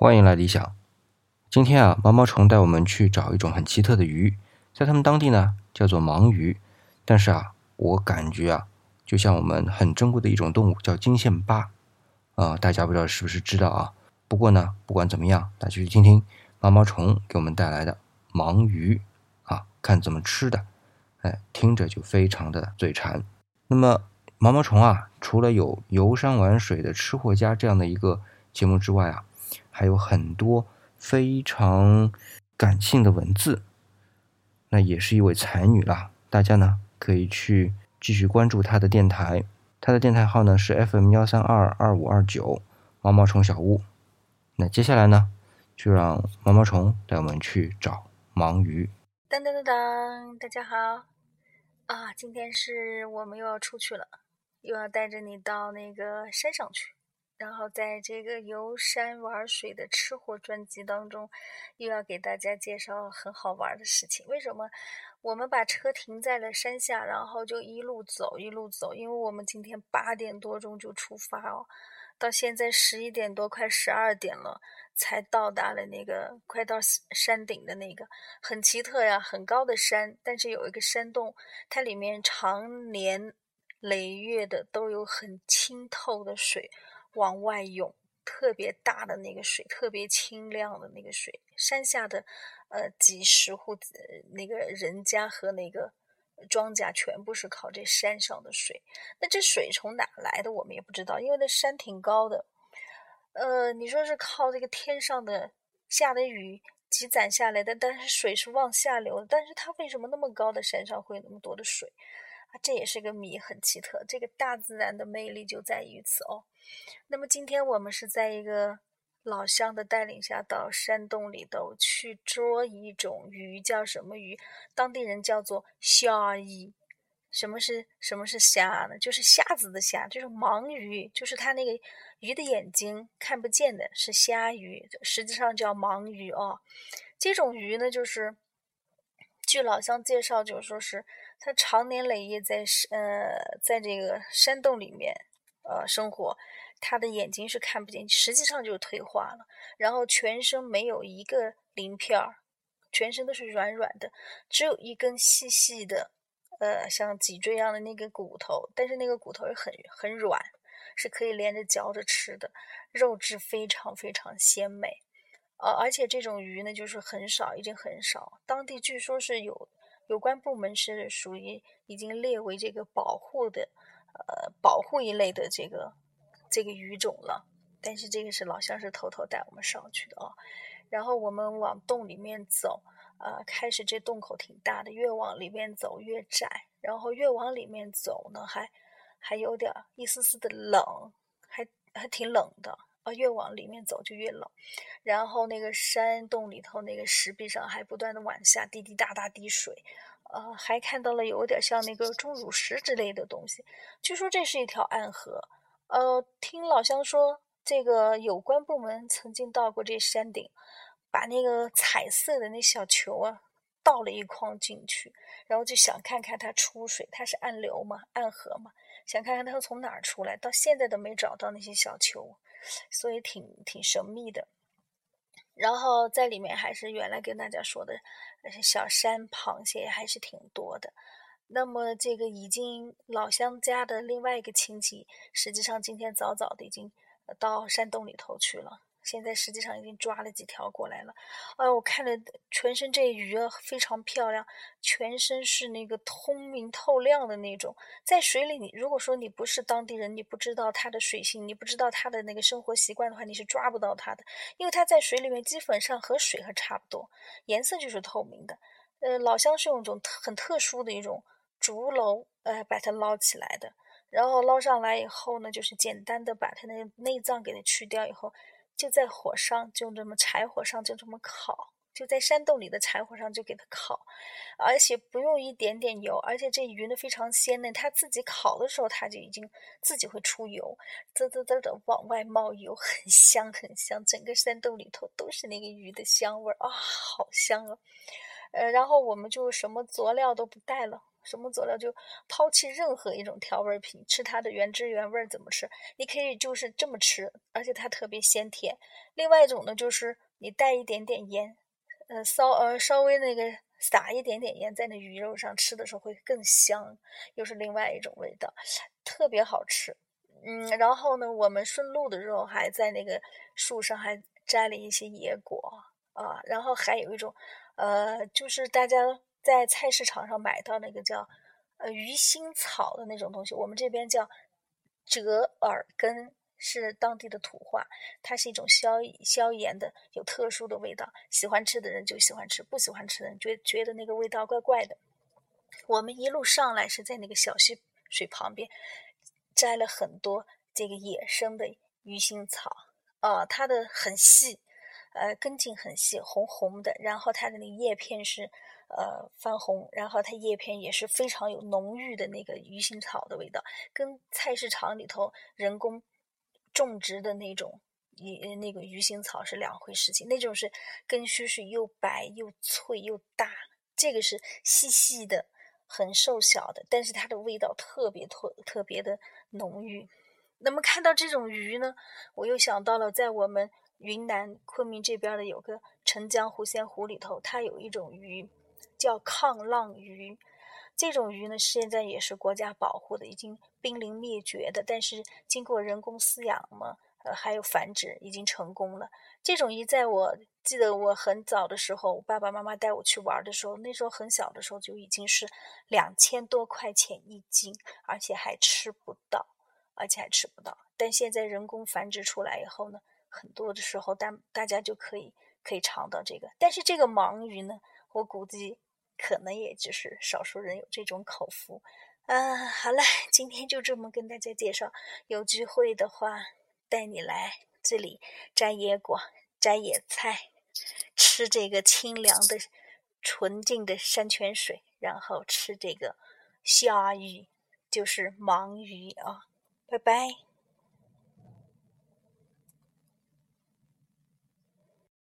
欢迎来理想。今天啊，毛毛虫带我们去找一种很奇特的鱼，在他们当地呢叫做盲鱼。但是啊，我感觉啊，就像我们很珍贵的一种动物叫金线巴啊，大家不知道是不是知道啊？不过呢，不管怎么样，大家去听听毛毛虫给我们带来的盲鱼啊，看怎么吃的，哎，听着就非常的嘴馋。那么毛毛虫啊，除了有游山玩水的吃货家这样的一个节目之外啊。还有很多非常感性的文字，那也是一位才女啦。大家呢可以去继续关注她的电台，她的电台号呢是 FM 幺三二二五二九毛毛虫小屋。那接下来呢，就让毛毛虫带我们去找盲鱼。噔噔噔噔，大家好啊！今天是我们又要出去了，又要带着你到那个山上去。然后在这个游山玩水的吃货专辑当中，又要给大家介绍很好玩的事情。为什么我们把车停在了山下，然后就一路走一路走？因为我们今天八点多钟就出发哦，到现在十一点多，快十二点了，才到达了那个快到山顶的那个很奇特呀，很高的山，但是有一个山洞，它里面常年累月的都有很清透的水。往外涌，特别大的那个水，特别清亮的那个水。山下的，呃，几十户那个人家和那个庄稼，全部是靠这山上的水。那这水从哪来的，我们也不知道，因为那山挺高的。呃，你说是靠这个天上的下的雨积攒下来的，但是水是往下流的。但是它为什么那么高的山上会有那么多的水？啊，这也是个谜，很奇特。这个大自然的魅力就在于此哦。那么今天我们是在一个老乡的带领下，到山洞里头去捉一种鱼，叫什么鱼？当地人叫做虾鱼。什么是什么是虾呢？就是瞎子的瞎，就是盲鱼，就是它那个鱼的眼睛看不见的，是虾鱼，实际上叫盲鱼哦。这种鱼呢，就是据老乡介绍，就说是。它常年累月在呃，在这个山洞里面呃生活，它的眼睛是看不见，实际上就是退化了。然后全身没有一个鳞片儿，全身都是软软的，只有一根细细的呃像脊椎一样的那个骨头，但是那个骨头是很很软，是可以连着嚼着吃的，肉质非常非常鲜美。呃，而且这种鱼呢，就是很少，已经很少，当地据说是有。有关部门是属于已经列为这个保护的，呃，保护一类的这个这个鱼种了。但是这个是老乡是偷偷带我们上去的啊。然后我们往洞里面走，呃，开始这洞口挺大的，越往里面走越窄，然后越往里面走呢，还还有点一丝丝的冷，还还挺冷的。啊越往里面走就越冷，然后那个山洞里头那个石壁上还不断的往下滴滴答答滴水，呃，还看到了有点像那个钟乳石之类的东西。据说这是一条暗河，呃，听老乡说，这个有关部门曾经到过这山顶，把那个彩色的那小球啊倒了一筐进去，然后就想看看它出水，它是暗流嘛，暗河嘛，想看看它从哪儿出来，到现在都没找到那些小球。所以挺挺神秘的，然后在里面还是原来跟大家说的，小山螃蟹还是挺多的。那么这个已经老乡家的另外一个亲戚，实际上今天早早的已经到山洞里头去了。现在实际上已经抓了几条过来了，哎，我看着全身这鱼啊非常漂亮，全身是那个通明透亮的那种。在水里，你如果说你不是当地人，你不知道它的水性，你不知道它的那个生活习惯的话，你是抓不到它的，因为它在水里面基本上和水还差不多，颜色就是透明的。呃，老乡是用一种很特殊的一种竹篓，呃，把它捞起来的，然后捞上来以后呢，就是简单的把它那个内脏给它去掉以后。就在火上，就这么柴火上就这么烤，就在山洞里的柴火上就给它烤，而且不用一点点油，而且这鱼呢非常鲜嫩，它自己烤的时候它就已经自己会出油，滋滋滋的往外冒油，很香很香，整个山洞里头都是那个鱼的香味儿啊，好香啊！呃，然后我们就什么佐料都不带了，什么佐料就抛弃任何一种调味品，吃它的原汁原味怎么吃？你可以就是这么吃，而且它特别鲜甜。另外一种呢，就是你带一点点盐，呃，稍呃稍微那个撒一点点盐在那鱼肉上，吃的时候会更香，又是另外一种味道，特别好吃。嗯，然后呢，我们顺路的时候还在那个树上还摘了一些野果啊，然后还有一种，呃，就是大家在菜市场上买到那个叫呃鱼腥草的那种东西，我们这边叫折耳根，是当地的土话，它是一种消消炎的，有特殊的味道，喜欢吃的人就喜欢吃，不喜欢吃的人觉觉得那个味道怪怪的。我们一路上来是在那个小溪水旁边。摘了很多这个野生的鱼腥草，啊，它的很细，呃，根茎很细，红红的，然后它的那个叶片是呃泛红，然后它叶片也是非常有浓郁的那个鱼腥草的味道，跟菜市场里头人工种植的那种鱼那个鱼腥草是两回事情，那种是根须是又白又脆又大，这个是细细的。很瘦小的，但是它的味道特别特特别的浓郁。那么看到这种鱼呢，我又想到了在我们云南昆明这边的有个澄江湖仙湖里头，它有一种鱼叫抗浪鱼。这种鱼呢，现在也是国家保护的，已经濒临灭绝的。但是经过人工饲养嘛。呃，还有繁殖已经成功了。这种鱼，在我记得我很早的时候，我爸爸妈妈带我去玩的时候，那时候很小的时候就已经是两千多块钱一斤，而且还吃不到，而且还吃不到。但现在人工繁殖出来以后呢，很多的时候，大大家就可以可以尝到这个。但是这个盲鱼呢，我估计可能也就是少数人有这种口福。啊，好了，今天就这么跟大家介绍，有机会的话。带你来这里摘野果、摘野菜，吃这个清凉的、纯净的山泉水，然后吃这个虾鱼，就是盲鱼啊！拜拜。